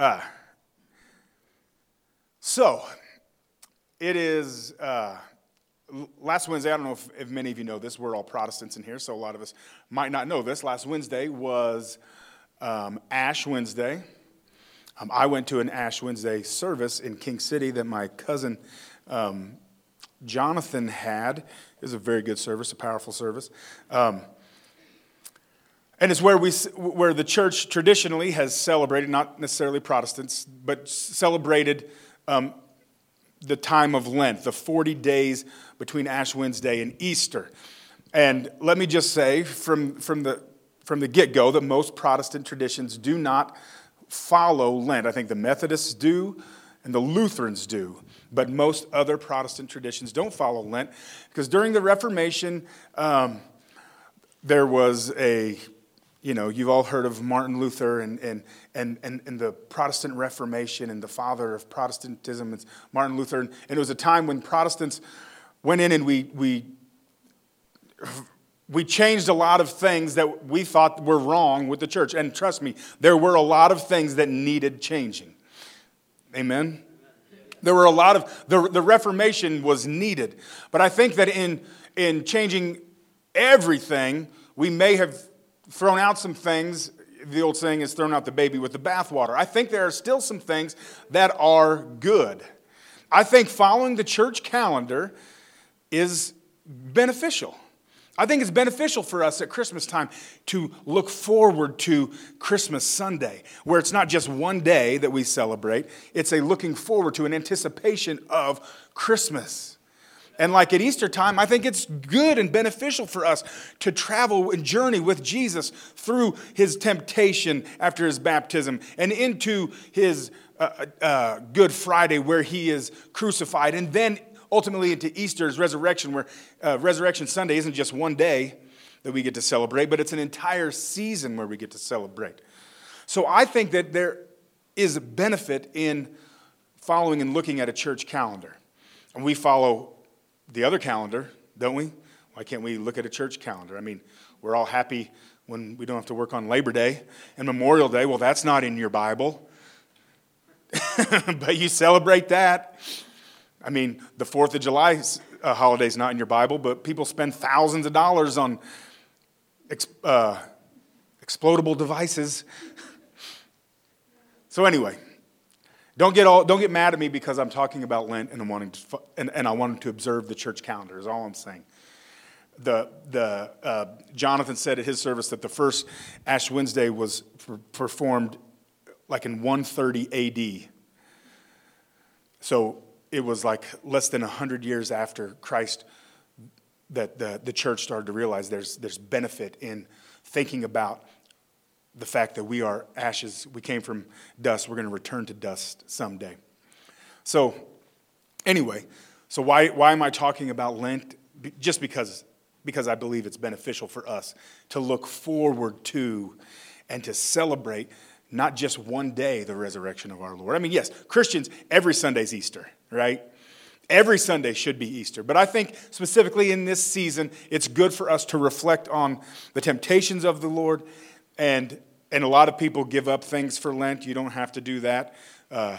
Uh, so, it is uh, last Wednesday. I don't know if, if, many of you know this. We're all Protestants in here, so a lot of us might not know this. Last Wednesday was um, Ash Wednesday. Um, I went to an Ash Wednesday service in King City that my cousin um, Jonathan had. It was a very good service, a powerful service. Um, and it's where, we, where the church traditionally has celebrated, not necessarily Protestants, but celebrated um, the time of Lent, the 40 days between Ash Wednesday and Easter. And let me just say from, from the, from the get go that most Protestant traditions do not follow Lent. I think the Methodists do and the Lutherans do, but most other Protestant traditions don't follow Lent because during the Reformation, um, there was a you know, you've all heard of Martin Luther and, and, and, and, and the Protestant Reformation and the father of Protestantism. It's Martin Luther. And it was a time when Protestants went in and we, we, we changed a lot of things that we thought were wrong with the church. And trust me, there were a lot of things that needed changing. Amen? There were a lot of, the, the Reformation was needed. But I think that in, in changing everything, we may have thrown out some things. The old saying is thrown out the baby with the bathwater. I think there are still some things that are good. I think following the church calendar is beneficial. I think it's beneficial for us at Christmas time to look forward to Christmas Sunday, where it's not just one day that we celebrate, it's a looking forward to an anticipation of Christmas. And like at Easter time, I think it's good and beneficial for us to travel and journey with Jesus through his temptation after his baptism and into his uh, uh, uh, Good Friday where he is crucified, and then ultimately into Easter's resurrection, where uh, Resurrection Sunday isn't just one day that we get to celebrate, but it's an entire season where we get to celebrate. So I think that there is a benefit in following and looking at a church calendar. And we follow the other calendar, don't we? Why can't we look at a church calendar? I mean, we're all happy when we don't have to work on Labor Day and Memorial Day. Well, that's not in your Bible. but you celebrate that. I mean, the 4th of July uh, holiday is not in your Bible, but people spend thousands of dollars on ex- uh, explodable devices. so, anyway, don't get, all, don't get mad at me because I'm talking about Lent and, I'm wanting to, and, and I wanted to observe the church calendar, is all I'm saying. The, the, uh, Jonathan said at his service that the first Ash Wednesday was performed like in 130 AD. So it was like less than 100 years after Christ that the, the church started to realize there's, there's benefit in thinking about the fact that we are ashes, we came from dust, we're going to return to dust someday. So, anyway, so why, why am I talking about Lent? Just because, because I believe it's beneficial for us to look forward to and to celebrate not just one day the resurrection of our Lord. I mean, yes, Christians, every Sunday's Easter, right? Every Sunday should be Easter. But I think specifically in this season, it's good for us to reflect on the temptations of the Lord and, and a lot of people give up things for Lent. You don't have to do that. Uh,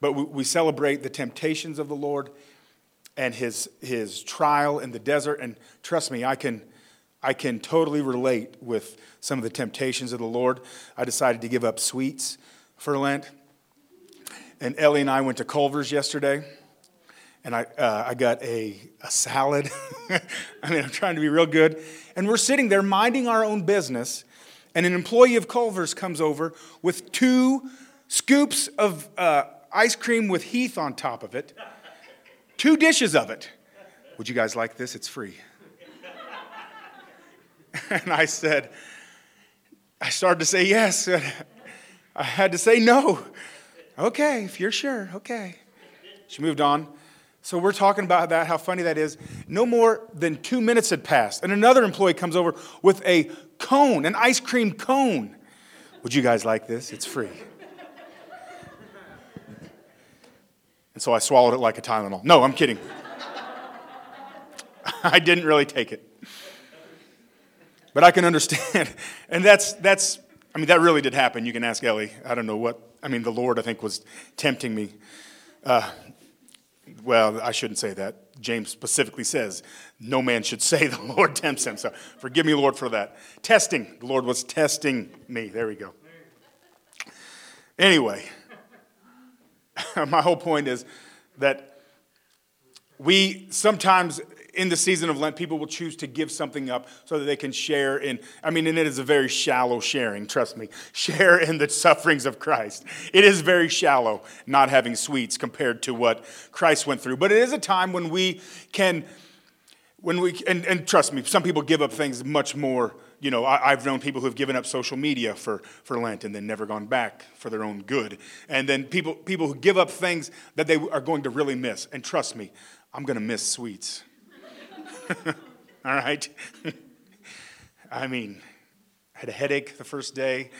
but we, we celebrate the temptations of the Lord and his, his trial in the desert. And trust me, I can, I can totally relate with some of the temptations of the Lord. I decided to give up sweets for Lent. And Ellie and I went to Culver's yesterday, and I, uh, I got a, a salad. I mean, I'm trying to be real good. And we're sitting there minding our own business, and an employee of Culver's comes over with two scoops of uh, ice cream with Heath on top of it, two dishes of it. Would you guys like this? It's free. and I said, I started to say yes. I had to say no. Okay, if you're sure, okay. She moved on. So we're talking about that, how funny that is. No more than two minutes had passed, and another employee comes over with a cone, an ice cream cone. Would you guys like this? It's free. And so I swallowed it like a Tylenol. No, I'm kidding. I didn't really take it. But I can understand. And that's, that's I mean, that really did happen. You can ask Ellie. I don't know what, I mean, the Lord, I think, was tempting me. Uh, well, I shouldn't say that. James specifically says, no man should say the Lord tempts him. So forgive me, Lord, for that. Testing. The Lord was testing me. There we go. Anyway, my whole point is that we sometimes in the season of Lent, people will choose to give something up so that they can share in, I mean, and it is a very shallow sharing, trust me, share in the sufferings of Christ. It is very shallow not having sweets compared to what Christ went through. But it is a time when we can, when we, and, and trust me, some people give up things much more you know, I, have known people who have given up social media for, for Lent and then never gone back for their own good. And then people, people who give up things that they are going to really miss. And trust me, I'm going to miss sweets. All right? I mean, I had a headache the first day.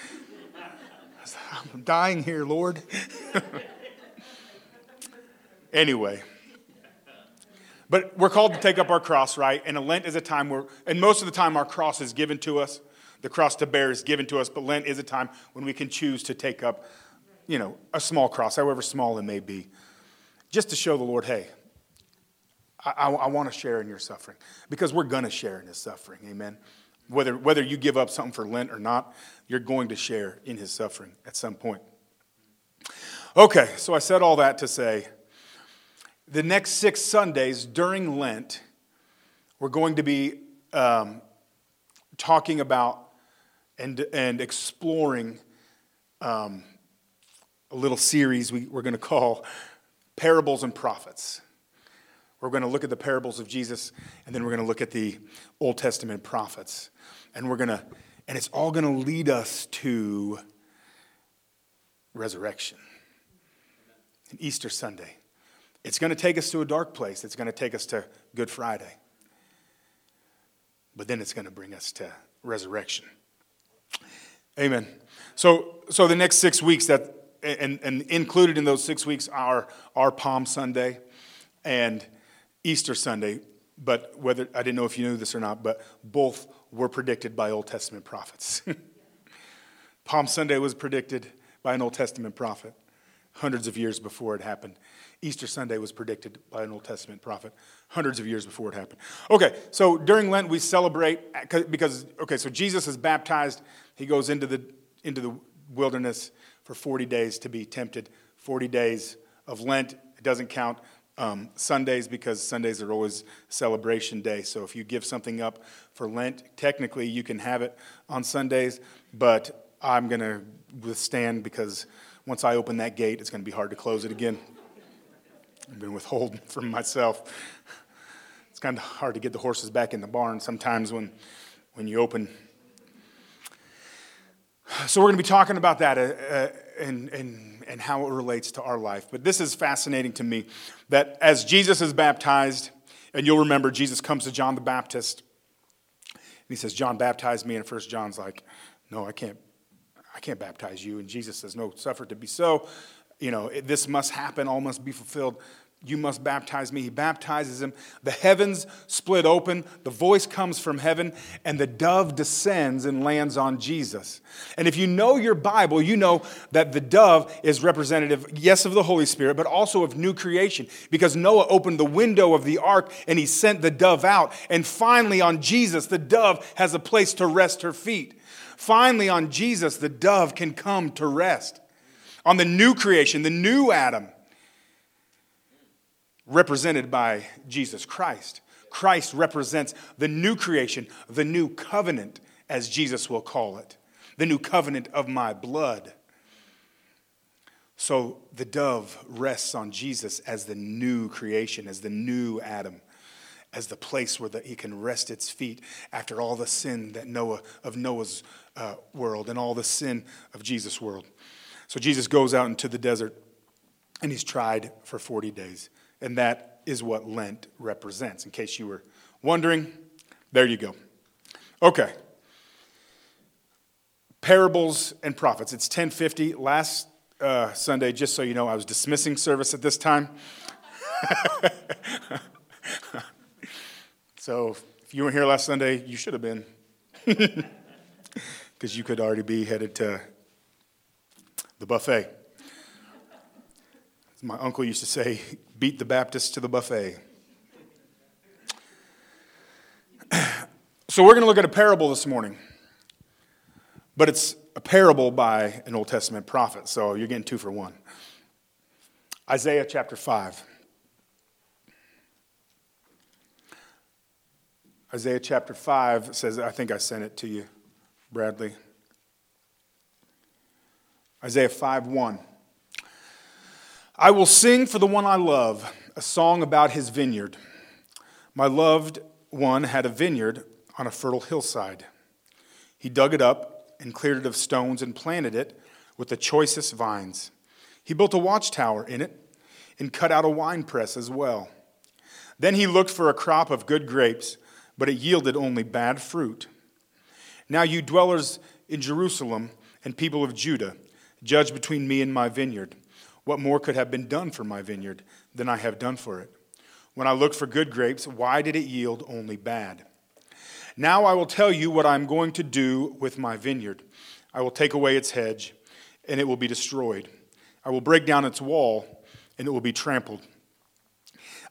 I'm dying here, Lord. anyway. But we're called to take up our cross, right? And Lent is a time where, and most of the time our cross is given to us. The cross to bear is given to us, but Lent is a time when we can choose to take up, you know, a small cross, however small it may be, just to show the Lord, hey, I, I, want to share in your suffering because we're going to share in his suffering. Amen. Whether, whether you give up something for Lent or not, you're going to share in his suffering at some point. Okay, so I said all that to say the next six Sundays during Lent, we're going to be um, talking about and, and exploring um, a little series we, we're going to call Parables and Prophets. We're going to look at the parables of Jesus, and then we're going to look at the Old Testament prophets. And we're going to, and it's all going to lead us to resurrection. And Easter Sunday. It's going to take us to a dark place. It's going to take us to Good Friday. But then it's going to bring us to resurrection. Amen. So, so the next six weeks that, and, and included in those six weeks are, are Palm Sunday and Easter Sunday. But whether, I didn't know if you knew this or not, but both were predicted by Old Testament prophets. Palm Sunday was predicted by an Old Testament prophet hundreds of years before it happened. Easter Sunday was predicted by an Old Testament prophet hundreds of years before it happened. Okay, so during Lent we celebrate because okay, so Jesus is baptized. He goes into the into the wilderness for 40 days to be tempted. 40 days of Lent. It doesn't count um, Sundays because Sundays are always celebration day. So if you give something up for Lent, technically you can have it on Sundays, but I'm going to withstand because once I open that gate, it's going to be hard to close it again. I've been withholding from myself. It's kind of hard to get the horses back in the barn sometimes when, when you open. So, we're going to be talking about that uh, uh, and, and, and how it relates to our life. But this is fascinating to me that as Jesus is baptized, and you'll remember Jesus comes to John the Baptist, and he says, John baptized me. And first John's like, No, I can't, I can't baptize you. And Jesus says, No, suffer to be so you know, this must happen, all must be fulfilled. You must baptize me. He baptizes him. The heavens split open. The voice comes from heaven, and the dove descends and lands on Jesus. And if you know your Bible, you know that the dove is representative, yes, of the Holy Spirit, but also of new creation. Because Noah opened the window of the ark and he sent the dove out. And finally, on Jesus, the dove has a place to rest her feet. Finally, on Jesus, the dove can come to rest on the new creation, the new Adam, represented by Jesus Christ. Christ represents the new creation, the new covenant, as Jesus will call it, the new covenant of my blood. So the dove rests on Jesus as the new creation, as the new Adam, as the place where the, he can rest its feet after all the sin that Noah of Noah's uh, world and all the sin of Jesus' world. So Jesus goes out into the desert and he's tried for 40 days. And that is what Lent represents. In case you were wondering, there you go. Okay. Parables and prophets. It's 1050. Last uh, Sunday, just so you know, I was dismissing service at this time. so if you weren't here last Sunday, you should have been. because you could already be headed to the buffet. My uncle used to say, beat the Baptist to the buffet. So we're going to look at a parable this morning, but it's a parable by an Old Testament prophet, so you're getting two for one. Isaiah chapter 5. Isaiah chapter 5 says, I think I sent it to you, Bradley. Isaiah 5 1. I will sing for the one I love a song about his vineyard. My loved one had a vineyard on a fertile hillside. He dug it up and cleared it of stones and planted it with the choicest vines. He built a watchtower in it and cut out a winepress as well. Then he looked for a crop of good grapes, but it yielded only bad fruit. Now, you dwellers in Jerusalem and people of Judah, judge between me and my vineyard. What more could have been done for my vineyard than I have done for it? When I looked for good grapes, why did it yield only bad? Now I will tell you what I am going to do with my vineyard. I will take away its hedge, and it will be destroyed. I will break down its wall, and it will be trampled.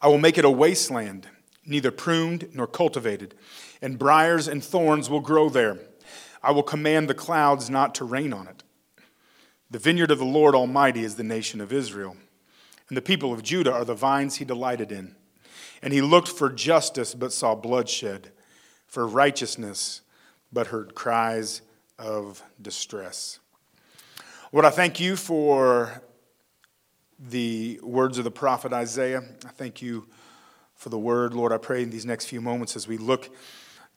I will make it a wasteland, neither pruned nor cultivated, and briars and thorns will grow there. I will command the clouds not to rain on it. The vineyard of the Lord Almighty is the nation of Israel, and the people of Judah are the vines he delighted in. And he looked for justice, but saw bloodshed for righteousness, but heard cries of distress. Lord, I thank you for the words of the prophet Isaiah. I thank you for the word. Lord, I pray in these next few moments as we look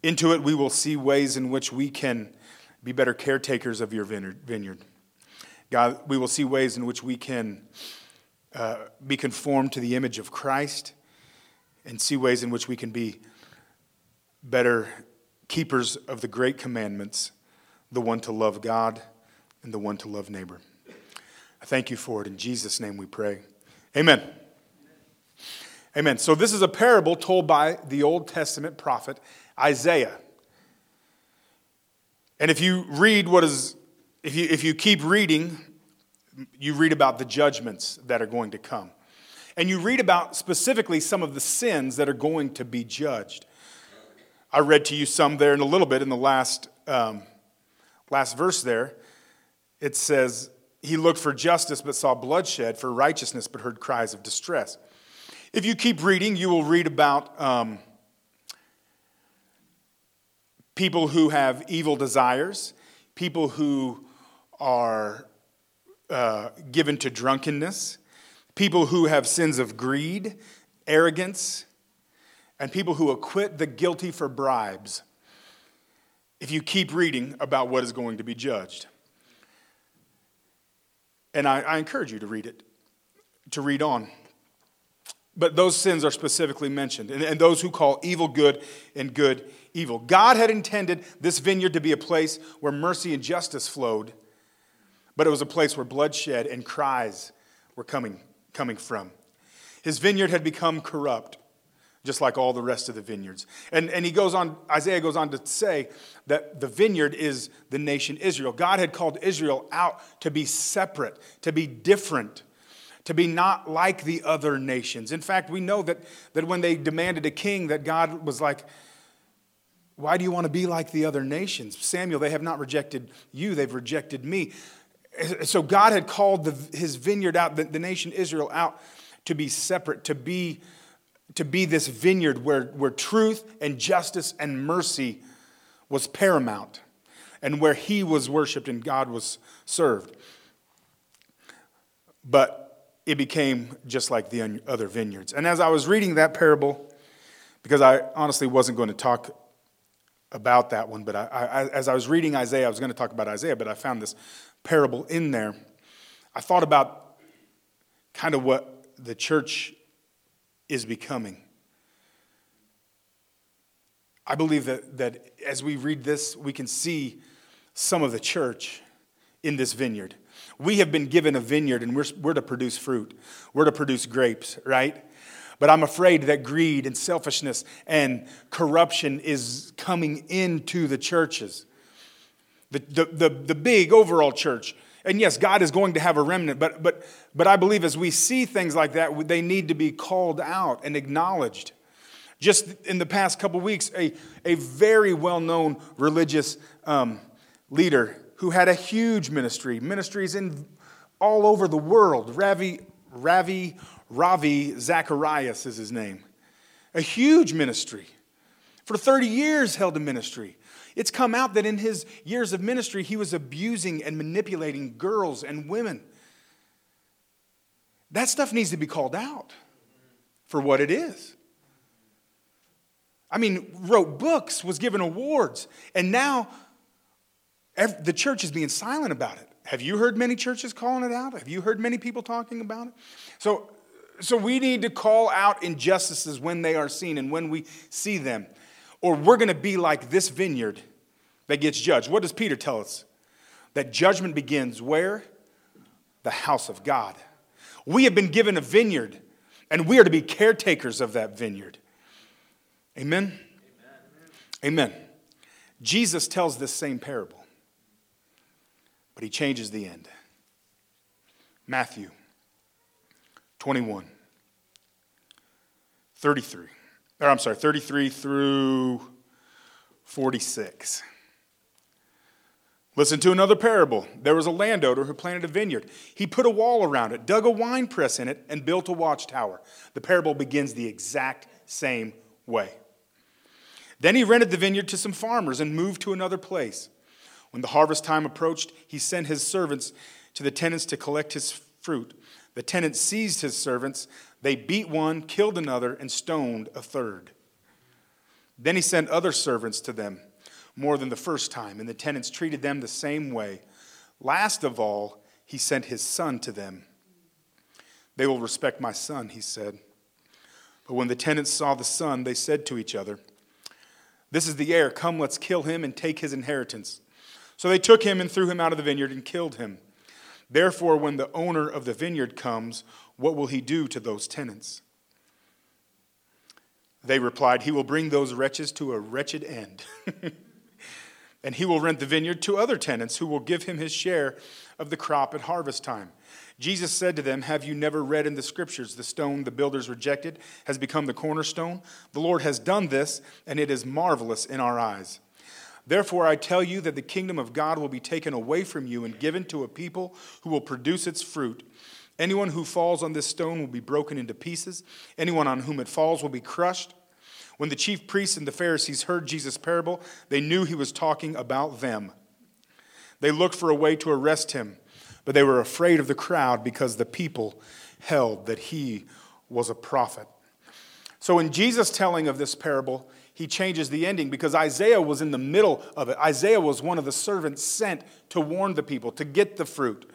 into it, we will see ways in which we can be better caretakers of your vineyard. God, we will see ways in which we can uh, be conformed to the image of Christ and see ways in which we can be better keepers of the great commandments the one to love God and the one to love neighbor. I thank you for it. In Jesus' name we pray. Amen. Amen. So, this is a parable told by the Old Testament prophet Isaiah. And if you read what is, if you, if you keep reading, you read about the judgments that are going to come. And you read about specifically some of the sins that are going to be judged. I read to you some there in a little bit in the last, um, last verse there. It says, He looked for justice but saw bloodshed, for righteousness but heard cries of distress. If you keep reading, you will read about um, people who have evil desires, people who are uh, given to drunkenness, people who have sins of greed, arrogance, and people who acquit the guilty for bribes if you keep reading about what is going to be judged. And I, I, encourage you to read it, to read on. But those sins are specifically mentioned, and, and those who call evil good and good evil. God had intended this vineyard to be a place where mercy and justice flowed, but it was a place where bloodshed and cries were coming, coming from. His vineyard had become corrupt just like all the rest of the vineyards. And, and he goes on, Isaiah goes on to say that the vineyard is the nation Israel. God had called Israel out to be separate, to be different, to be not like the other nations. In fact, we know that, that when they demanded a king, that God was like, why do you want to be like the other nations? Samuel, they have not rejected you, they've rejected me. So God had called the, his vineyard out, the, the nation Israel out to be separate, to be to be this vineyard where, where truth and justice and mercy was paramount and where he was worshiped and God was served. But it became just like the other vineyards. And as I was reading that parable, because I honestly wasn't going to talk about that one, but I, I, as I was reading Isaiah, I was going to talk about Isaiah, but I found this parable in there. I thought about kind of what the church is becoming. I believe that, that as we read this, we can see some of the church in this vineyard. We have been given a vineyard and we're, we're to produce fruit, we're to produce grapes, right? But I'm afraid that greed and selfishness and corruption is coming into the churches. the, the, the, the big overall church. And yes, God is going to have a remnant, but, but, but I believe as we see things like that, they need to be called out and acknowledged. Just in the past couple weeks, a, a very well known religious um, leader who had a huge ministry, ministries in all over the world, Ravi, Ravi, Ravi Zacharias is his name. A huge ministry. For 30 years held a ministry. It's come out that in his years of ministry, he was abusing and manipulating girls and women. That stuff needs to be called out for what it is. I mean, wrote books, was given awards, and now the church is being silent about it. Have you heard many churches calling it out? Have you heard many people talking about it? So, so we need to call out injustices when they are seen and when we see them. Or we're going to be like this vineyard that gets judged. What does Peter tell us? That judgment begins where? The house of God. We have been given a vineyard, and we are to be caretakers of that vineyard. Amen? Amen. Amen. Jesus tells this same parable, but he changes the end. Matthew 21, 33. Or I'm sorry, 33 through 46. Listen to another parable. There was a landowner who planted a vineyard. He put a wall around it, dug a wine press in it, and built a watchtower. The parable begins the exact same way. Then he rented the vineyard to some farmers and moved to another place. When the harvest time approached, he sent his servants to the tenants to collect his fruit. The tenants seized his servants. They beat one, killed another, and stoned a third. Then he sent other servants to them more than the first time, and the tenants treated them the same way. Last of all, he sent his son to them. They will respect my son, he said. But when the tenants saw the son, they said to each other, This is the heir. Come, let's kill him and take his inheritance. So they took him and threw him out of the vineyard and killed him. Therefore, when the owner of the vineyard comes, what will he do to those tenants? They replied, He will bring those wretches to a wretched end. And he will rent the vineyard to other tenants who will give him his share of the crop at harvest time. Jesus said to them, Have you never read in the scriptures, the stone the builders rejected has become the cornerstone? The Lord has done this, and it is marvelous in our eyes. Therefore, I tell you that the kingdom of God will be taken away from you and given to a people who will produce its fruit. Anyone who falls on this stone will be broken into pieces, anyone on whom it falls will be crushed. When the chief priests and the Pharisees heard Jesus' parable, they knew he was talking about them. They looked for a way to arrest him, but they were afraid of the crowd because the people held that he was a prophet. So, in Jesus' telling of this parable, he changes the ending because Isaiah was in the middle of it. Isaiah was one of the servants sent to warn the people, to get the fruit.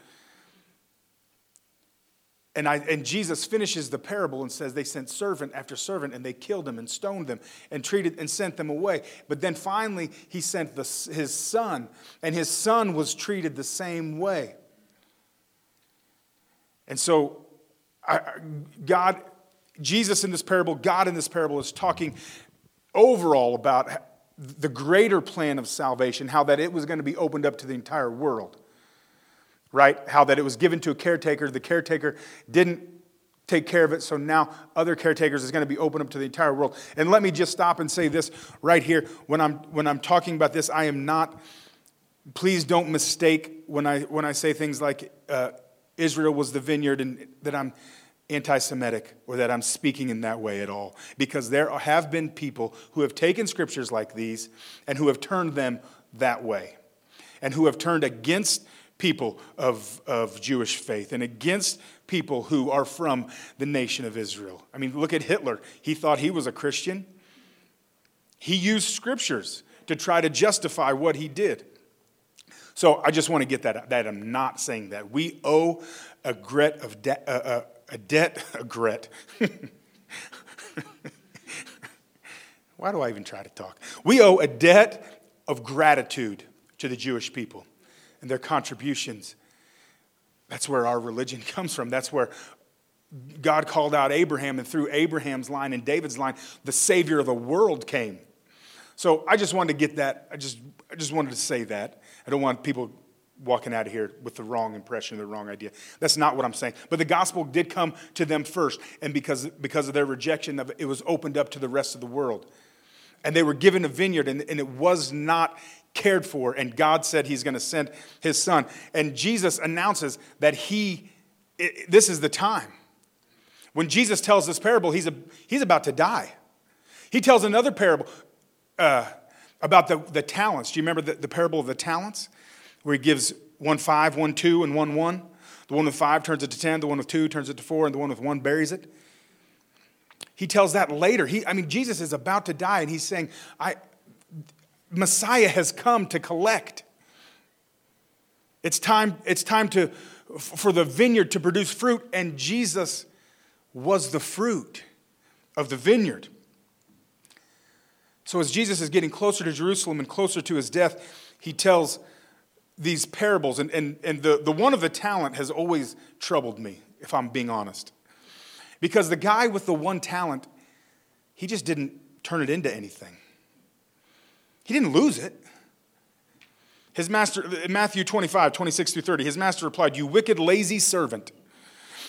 And, I, and Jesus finishes the parable and says they sent servant after servant and they killed them and stoned them and treated and sent them away. But then finally, he sent the, his son, and his son was treated the same way. And so, I, God, Jesus in this parable, God in this parable is talking overall about the greater plan of salvation, how that it was going to be opened up to the entire world right? How that it was given to a caretaker. The caretaker didn't take care of it, so now other caretakers is going to be open up to the entire world. And let me just stop and say this right here. When I'm, when I'm talking about this, I am not, please don't mistake when I, when I say things like uh, Israel was the vineyard and that I'm anti Semitic or that I'm speaking in that way at all. Because there have been people who have taken scriptures like these and who have turned them that way and who have turned against people of, of Jewish faith and against people who are from the nation of Israel. I mean, look at Hitler. He thought he was a Christian. He used scriptures to try to justify what he did. So I just want to get that that I'm not saying that. We owe a debt of de- uh, uh, a debt, a gret. Why do I even try to talk? We owe a debt of gratitude to the Jewish people and their contributions. That's where our religion comes from. That's where God called out Abraham, and through Abraham's line and David's line, the Savior of the world came. So I just wanted to get that. I just, I just wanted to say that. I don't want people walking out of here with the wrong impression, the wrong idea. That's not what I'm saying. But the gospel did come to them first, and because, because of their rejection of it, it was opened up to the rest of the world. And they were given a vineyard, and, and it was not cared for, and God said He's going to send His Son. And Jesus announces that He, it, this is the time. When Jesus tells this parable, he's, a, he's about to die. He tells another parable uh, about the, the talents. Do you remember the, the parable of the talents? Where he gives one five, one two, and one one. The one with five turns it to ten, the one with two turns it to four, and the one with one buries it. He tells that later. He, I mean, Jesus is about to die, and he's saying, I, Messiah has come to collect. It's time, it's time to, for the vineyard to produce fruit, and Jesus was the fruit of the vineyard. So, as Jesus is getting closer to Jerusalem and closer to his death, he tells these parables. And, and, and the, the one of the talent has always troubled me, if I'm being honest. Because the guy with the one talent, he just didn't turn it into anything, he didn't lose it. His master, Matthew 25, 26 through 30, his master replied, You wicked, lazy servant.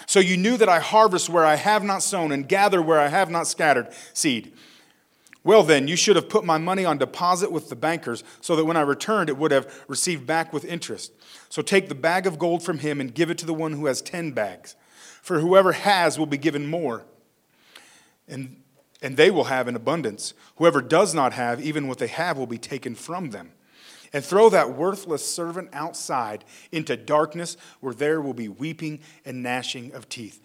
So you knew that I harvest where I have not sown and gather where I have not scattered seed. Well, then, you should have put my money on deposit with the bankers, so that when I returned, it would have received back with interest. So take the bag of gold from him and give it to the one who has ten bags. For whoever has will be given more, and, and they will have in abundance. Whoever does not have, even what they have, will be taken from them. And throw that worthless servant outside into darkness, where there will be weeping and gnashing of teeth.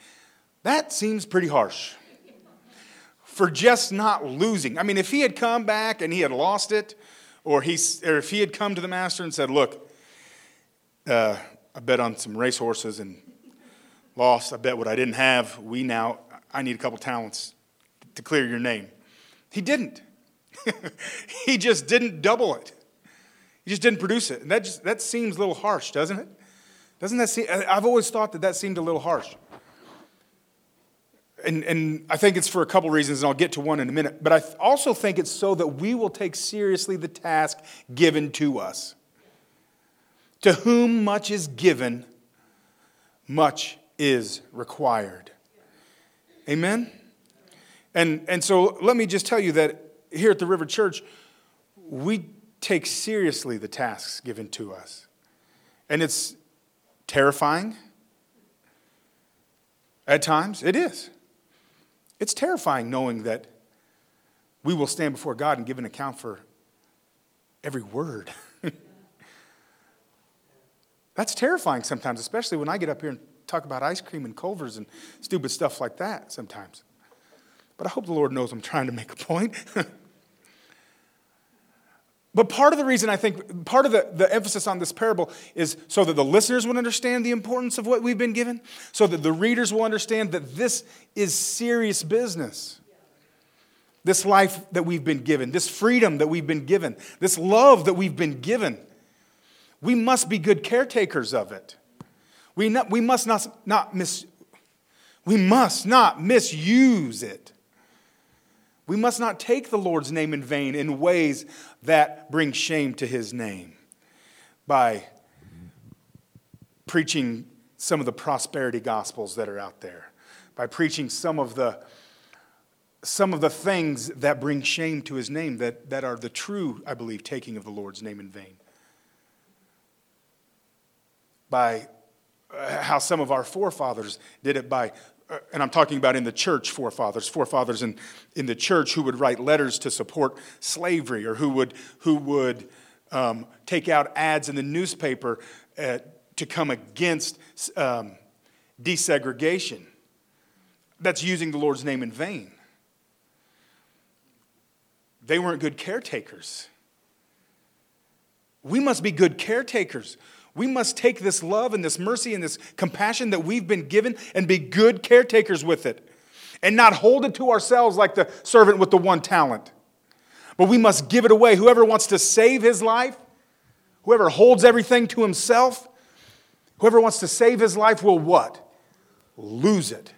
That seems pretty harsh for just not losing. I mean, if he had come back and he had lost it, or, he, or if he had come to the master and said, Look, uh, I bet on some racehorses and lost. I bet what I didn't have. We now, I need a couple talents to clear your name. He didn't. he just didn't double it. He just didn't produce it. And that, just, that seems a little harsh, doesn't it? Doesn't that seem, I've always thought that that seemed a little harsh and, and I think it's for a couple reasons, and I'll get to one in a minute. But I also think it's so that we will take seriously the task given to us. To whom much is given, much is required. Amen? And, and so let me just tell you that here at the River Church, we take seriously the tasks given to us. And it's terrifying. At times, it is. It's terrifying knowing that we will stand before God and give an account for every word. That's terrifying sometimes, especially when I get up here and talk about ice cream and Culver's and stupid stuff like that sometimes. But I hope the Lord knows I'm trying to make a point. But part of the reason I think, part of the, the emphasis on this parable is so that the listeners would understand the importance of what we've been given, so that the readers will understand that this is serious business. This life that we've been given, this freedom that we've been given, this love that we've been given. We must be good caretakers of it. We, not, we must not, not mis, we must not misuse it. We must not take the Lord's name in vain in ways that bring shame to his name by preaching some of the prosperity gospels that are out there, by preaching some of the some of the things that bring shame to his name that, that are the true, I believe, taking of the Lord's name in vain. By uh, how some of our forefathers did it by and I'm talking about in the church forefathers, forefathers in, in the church who would write letters to support slavery or who would, who would um, take out ads in the newspaper uh, to come against um, desegregation. That's using the Lord's name in vain. They weren't good caretakers. We must be good caretakers. We must take this love and this mercy and this compassion that we've been given and be good caretakers with it and not hold it to ourselves like the servant with the one talent. But we must give it away. Whoever wants to save his life, whoever holds everything to himself, whoever wants to save his life will what? Lose it.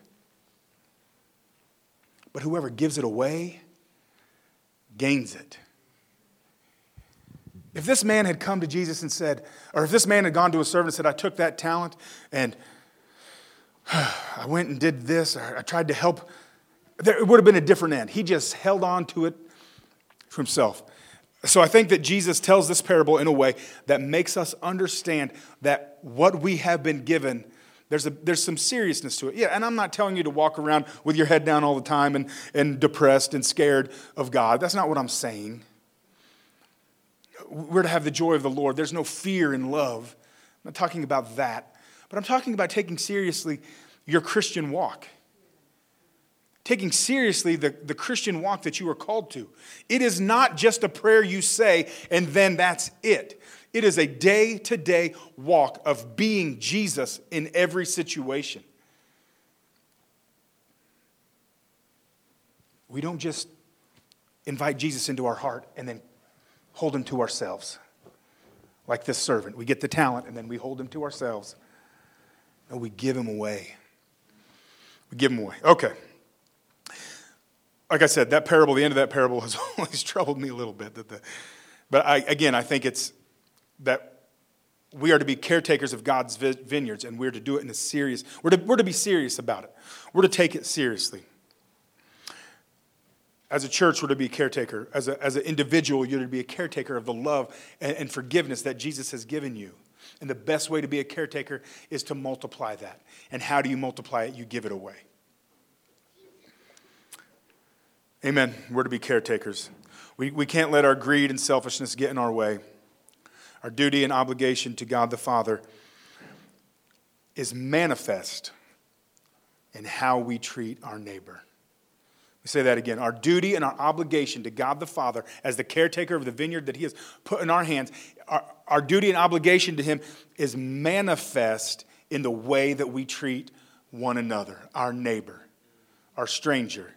But whoever gives it away gains it. If this man had come to Jesus and said, or if this man had gone to a servant and said, I took that talent and I went and did this, or I tried to help, there, it would have been a different end. He just held on to it for himself. So I think that Jesus tells this parable in a way that makes us understand that what we have been given, there's, a, there's some seriousness to it. Yeah, and I'm not telling you to walk around with your head down all the time and, and depressed and scared of God. That's not what I'm saying. We're to have the joy of the Lord. There's no fear in love. I'm not talking about that. But I'm talking about taking seriously your Christian walk taking seriously the, the Christian walk that you are called to. It is not just a prayer you say and then that's it. It is a day to day walk of being Jesus in every situation. We don't just invite Jesus into our heart and then hold him to ourselves. Like this servant. We get the talent and then we hold him to ourselves. And we give him away. We give him away. Okay like I said, that parable, the end of that parable has always troubled me a little bit. That the, but I, again, I think it's that we are to be caretakers of God's vineyards and we're to do it in a serious, we're to, we're to be serious about it. We're to take it seriously. As a church, we're to be a caretaker. As, a, as an individual, you're to be a caretaker of the love and, and forgiveness that Jesus has given you. And the best way to be a caretaker is to multiply that. And how do you multiply it? You give it away. Amen. We're to be caretakers. We, we can't let our greed and selfishness get in our way. Our duty and obligation to God the Father is manifest in how we treat our neighbor. Say that again. Our duty and our obligation to God the Father, as the caretaker of the vineyard that He has put in our hands, our, our duty and obligation to Him is manifest in the way that we treat one another, our neighbor, our stranger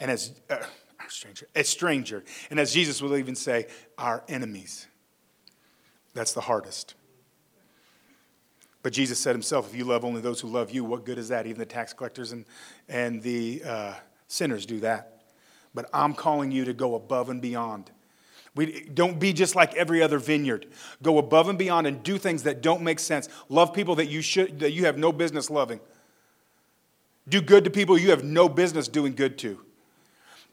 and as uh, our stranger, a stranger, and as Jesus will even say, our enemies. That's the hardest. But Jesus said himself, if you love only those who love you, what good is that? Even the tax collectors and, and the uh, sinners do that. But I'm calling you to go above and beyond. We, don't be just like every other vineyard. Go above and beyond and do things that don't make sense. Love people that you, should, that you have no business loving. Do good to people you have no business doing good to.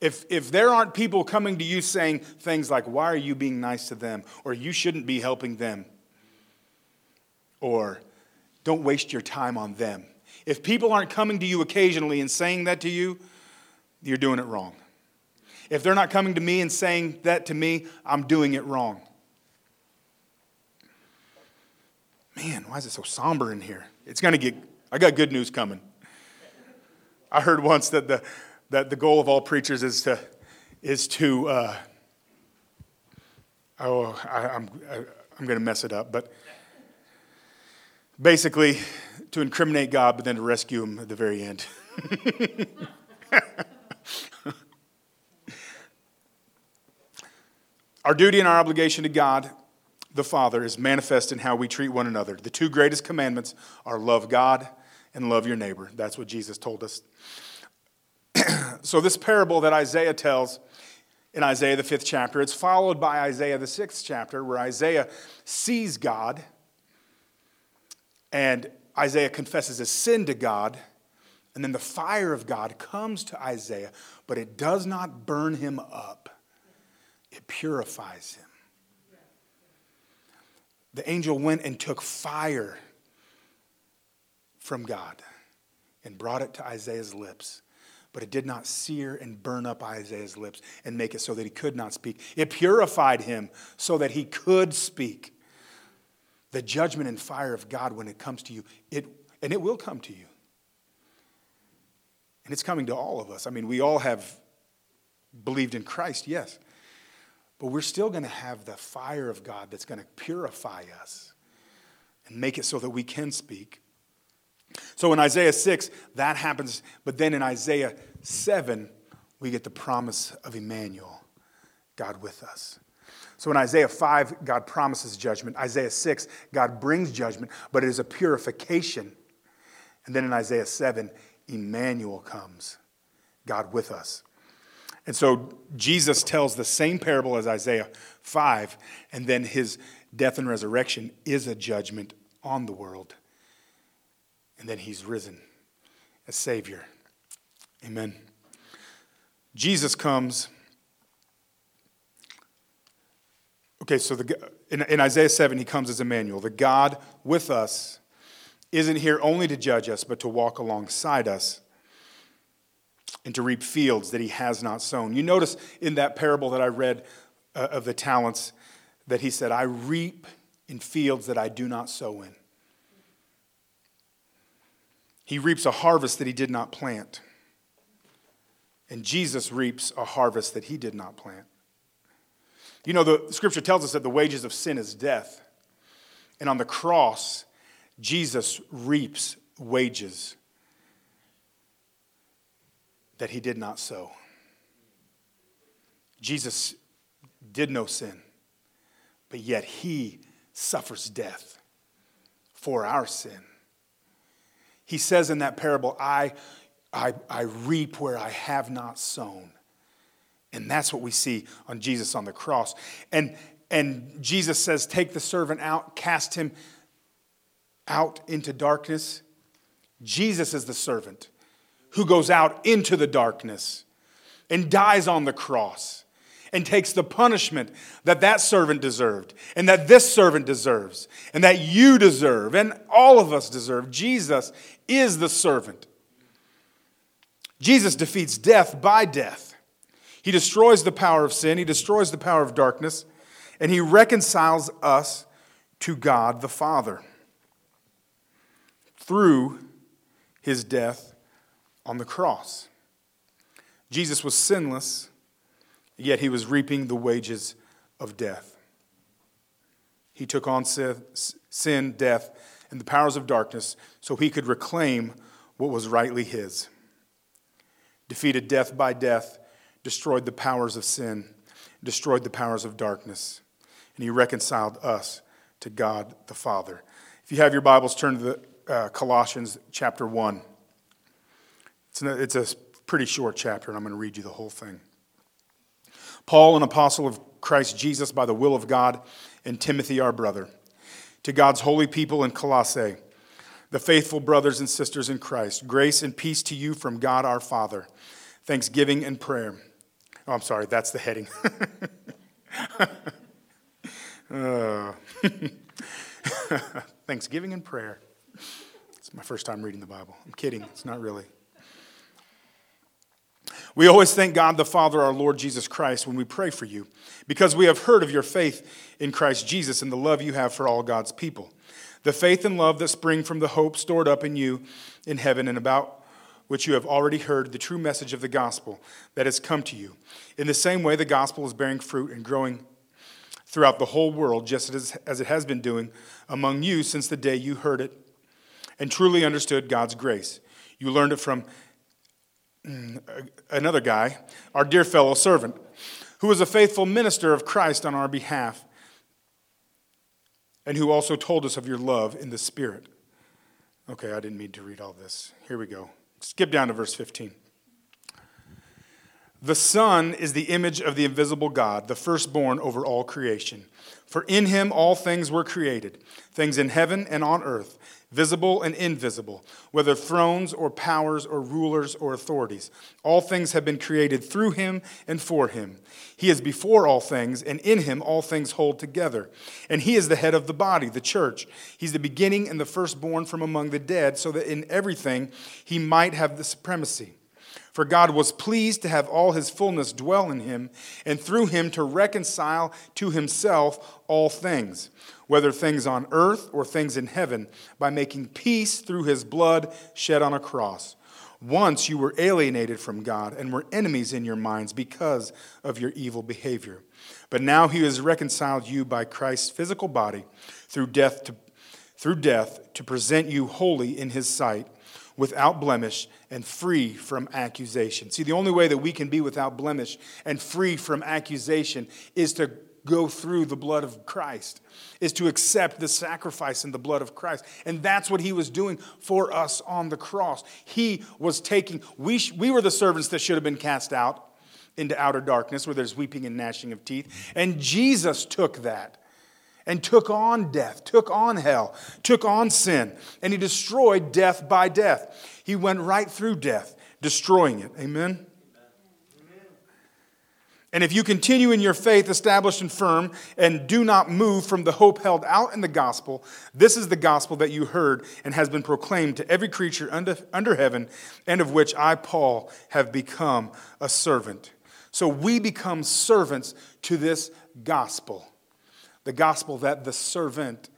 If, if there aren't people coming to you saying things like, why are you being nice to them? Or you shouldn't be helping them. Or don't waste your time on them. If people aren't coming to you occasionally and saying that to you, you're doing it wrong. If they're not coming to me and saying that to me, I'm doing it wrong. Man, why is it so somber in here? It's going to get, I got good news coming. I heard once that the, that the goal of all preachers is to, is to uh, oh, I, I'm, I, am i am going to mess it up, but basically to incriminate God, but then to rescue him at the very end. our duty and our obligation to God, the Father, is manifest in how we treat one another. The two greatest commandments are love God and love your neighbor. That's what Jesus told us. so, this parable that Isaiah tells in Isaiah, the fifth chapter, it's followed by Isaiah, the sixth chapter, where Isaiah sees God and Isaiah confesses his sin to God. And then the fire of God comes to Isaiah, but it does not burn him up, it purifies him. The angel went and took fire from God and brought it to Isaiah's lips but it did not sear and burn up Isaiah's lips and make it so that he could not speak. It purified him so that he could speak. The judgment and fire of God, when it comes to you, it, and it will come to you. And it's coming to all of us. I mean, we all have believed in Christ, yes. But we're still going to have the fire of God that's going to purify us and make it so that we can speak. So in Isaiah 6, that happens. But then in Isaiah 7, we get the promise of Emmanuel, God with us. So in Isaiah 5, God promises judgment. Isaiah 6, God brings judgment, but it is a purification. And then in Isaiah 7, Emmanuel comes, God with us. And so Jesus tells the same parable as Isaiah 5, and then his death and resurrection is a judgment on the world. And then he's risen as Savior. Amen. Jesus comes. Okay, so the, in, in Isaiah 7, he comes as Emmanuel. The God with us isn't here only to judge us, but to walk alongside us and to reap fields that he has not sown. You notice in that parable that I read uh, of the talents that he said, I reap in fields that I do not sow in. He reaps a harvest that he did not plant. And Jesus reaps a harvest that he did not plant. You know, the scripture tells us that the wages of sin is death. And on the cross, Jesus reaps wages that he did not sow. Jesus did no sin, but yet he suffers death for our sin. He says in that parable, I, I, I reap where I have not sown. And that's what we see on Jesus on the cross. And, and Jesus says, Take the servant out, cast him out into darkness. Jesus is the servant who goes out into the darkness and dies on the cross and takes the punishment that that servant deserved and that this servant deserves and that you deserve and all of us deserve. Jesus is the servant. Jesus defeats death by death. He destroys the power of sin, he destroys the power of darkness, and he reconciles us to God the Father through his death on the cross. Jesus was sinless, yet he was reaping the wages of death. He took on sin, death, and the powers of darkness so he could reclaim what was rightly his. Defeated death by death, destroyed the powers of sin, destroyed the powers of darkness, and he reconciled us to God the Father. If you have your Bibles, turn to the uh, Colossians chapter 1. It's a, it's a pretty short chapter, and I'm going to read you the whole thing. Paul, an apostle of Christ Jesus by the will of God, and Timothy, our brother, to God's holy people in Colossae, the faithful brothers and sisters in Christ, grace and peace to you from God our Father, thanksgiving and prayer. Oh, I'm sorry, that's the heading. uh, thanksgiving and prayer. It's my first time reading the Bible. I'm kidding, it's not really. We always thank God the Father, our Lord Jesus Christ, when we pray for you, because we have heard of your faith in Christ Jesus and the love you have for all God's people. The faith and love that spring from the hope stored up in you in heaven and about which you have already heard the true message of the gospel that has come to you. In the same way, the gospel is bearing fruit and growing throughout the whole world, just as it has been doing among you since the day you heard it and truly understood God's grace. You learned it from Mm, another guy, our dear fellow servant, who was a faithful minister of Christ on our behalf, and who also told us of your love in the Spirit. Okay, I didn't mean to read all this. Here we go. Skip down to verse 15. The Son is the image of the invisible God, the firstborn over all creation. For in him all things were created, things in heaven and on earth visible and invisible, whether thrones or powers or rulers or authorities. All things have been created through him and for him. He is before all things, and in him all things hold together. And he is the head of the body, the church. He's the beginning and the firstborn from among the dead, so that in everything he might have the supremacy. For God was pleased to have all his fullness dwell in him, and through him to reconcile to himself all things whether things on earth or things in heaven, by making peace through his blood shed on a cross. Once you were alienated from God and were enemies in your minds because of your evil behavior. But now he has reconciled you by Christ's physical body through death to, through death to present you holy in his sight, without blemish and free from accusation. See, the only way that we can be without blemish and free from accusation is to go through the blood of Christ, is to accept the sacrifice in the blood of Christ. And that's what he was doing for us on the cross. He was taking, we, we were the servants that should have been cast out. into outer darkness where there's weeping and gnashing of teeth. And Jesus took that and took on death, took on hell, took on sin, and he destroyed death by death. He went right through death, destroying it. Amen? And if you continue in your faith, established and firm, and do not move from the hope held out in the gospel, this is the gospel that you heard and has been proclaimed to every creature under, under heaven, and of which I, Paul, have become a servant. So we become servants to this gospel. The gospel that the servant,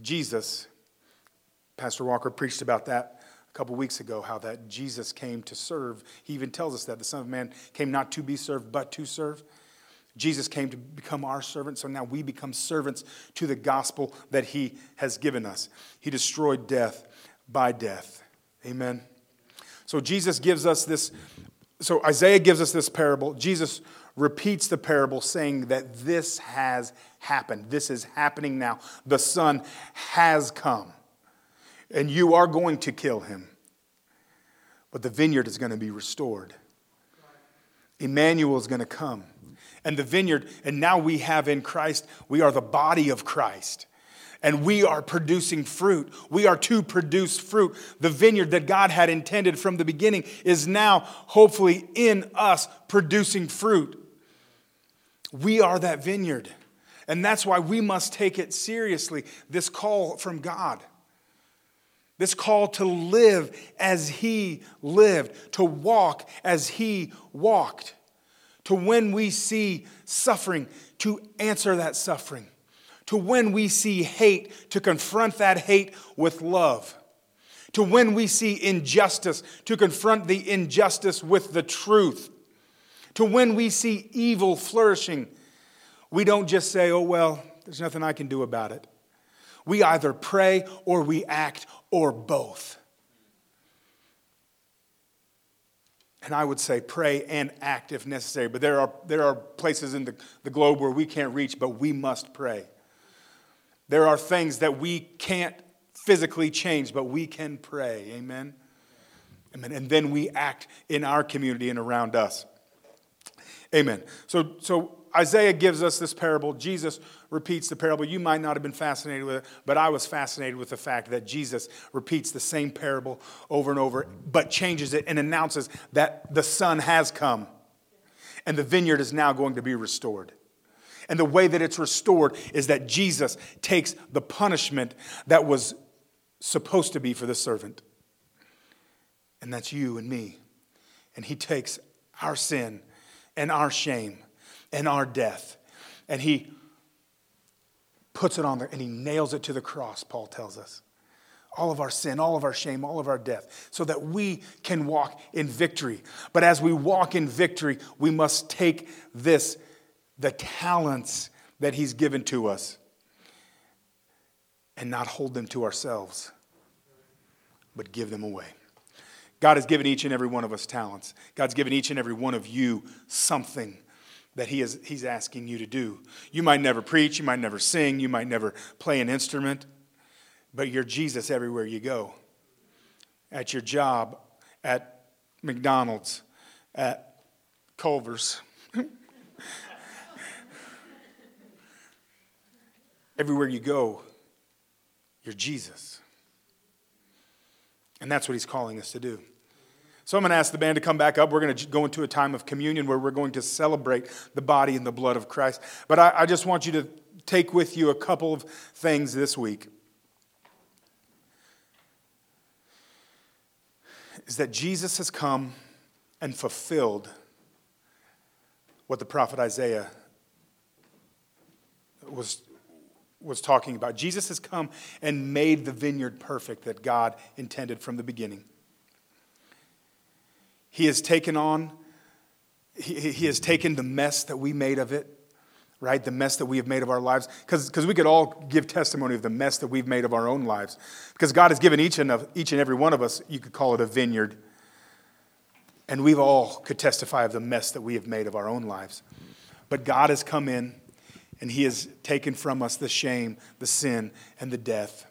Jesus, Pastor Walker preached about that couple weeks ago how that Jesus came to serve. He even tells us that the Son of Man came not to be served, but to serve. Jesus came to become our servant, so now we become servants to the gospel that he has given us. He destroyed death by death. Amen. So Jesus gives us this, so Isaiah gives us this parable. Jesus repeats the parable saying that this has happened. This is happening now. The Son has come and you are going to kill him. But the vineyard is going to be restored. Emmanuel is going to come. And the vineyard, and now we have in Christ, we are the body of Christ. And we are producing fruit. We are to produce fruit. The vineyard that God had intended from the beginning is now, hopefully, in us producing fruit. We are that vineyard. And that's why we must take it seriously, this call from God. This call to live as he lived, to walk as he walked, to when we see suffering, to answer that suffering, to when we see hate, to confront that hate with love, to when we see injustice, to confront the injustice with the truth, to when we see evil flourishing, we don't just say, oh, well, there's nothing I can do about it. We either pray or we act or both. And I would say pray and act if necessary. But there are, there are places in the, the globe where we can't reach, but we must pray. There are things that we can't physically change, but we can pray. Amen? Amen. And then we act in our community and around us. Amen. So, so Isaiah gives us this parable. Jesus repeats the parable. You might not have been fascinated with it, but I was fascinated with the fact that Jesus repeats the same parable over and over, but changes it and announces that the Son has come and the vineyard is now going to be restored. And the way that it's restored is that Jesus takes the punishment that was supposed to be for the servant. And that's you and me. And he takes our sin and our shame and our death. And he puts it on there and he nails it to the cross, Paul tells us. All of our sin, all of our shame, all of our death, so that we can walk in victory. But as we walk in victory, we must take this, the talents that he's given to us, and not hold them to ourselves, but give them away. God has given each and every one of us talents. God's given each and every one of you something that he is, He's asking you to do. You might never preach, you might never sing, you might never play an instrument, but you're Jesus everywhere you go. At your job, at McDonald's, at Culver's. everywhere you go, you're Jesus. And that's what he's calling us to do. So I'm going to ask the band to come back up. We're going to go into a time of communion where we're going to celebrate the body and the blood of Christ. But I, I just want you to take with you a couple of things this week. Is that Jesus has come and fulfilled what the prophet Isaiah was, was talking about. Jesus has come and made the vineyard perfect that God intended from the beginning. He has taken on, he, he has taken the mess that we made of it, right? The mess that we have made of our lives. Because we could all give testimony of the mess that we've made of our own lives. Because God has given each and, of, each and every one of us, you could call it a vineyard. And we've all could testify of the mess that we have made of our own lives. But God has come in and He has taken from us the shame, the sin, and the death.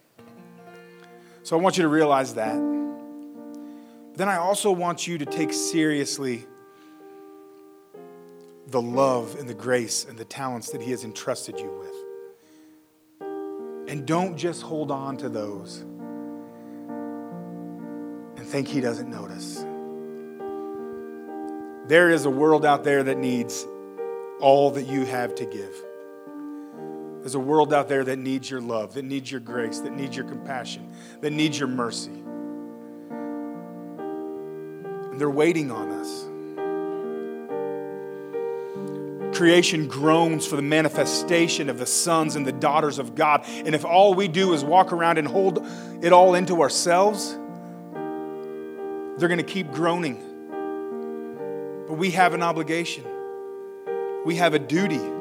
So I want you to realize that then I also want you to take seriously the love and the grace and the talents that He has entrusted you with. And don't just hold on to those and think He doesn't notice. There is a world out there that needs all that you have to give. There's a world out there that needs your love, that needs your grace, that needs your compassion, that needs your mercy. They're waiting on us. Creation groans for the manifestation of the sons and the daughters of God. And if all we do is walk around and hold it all into ourselves, they're going to keep groaning. But we have an obligation, we have a duty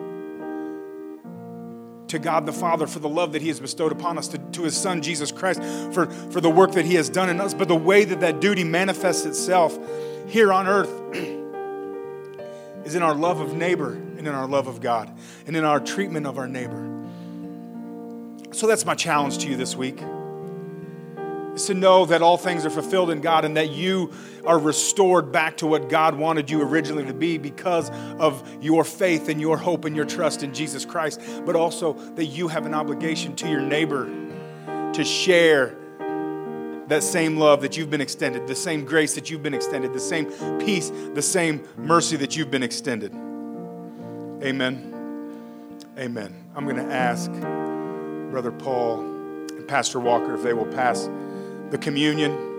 to God the Father for the love that He has bestowed upon us, to, to His Son, Jesus Christ, for, for the work that He has done in us. But the way that that duty manifests itself here on earth is in our love of neighbor and in our love of God and in our treatment of our neighbor. So that's my challenge to you this week. Is to know that all things are fulfilled in God and that you are restored back to what God wanted you originally to be because of your faith and your hope and your trust in Jesus Christ, but also that you have an obligation to your neighbor to share that same love that you've been extended, the same grace that you've been extended, the same peace, the same mercy that you've been extended. Amen. Amen. I'm going to ask Brother Paul and Pastor Walker if they will pass the communion.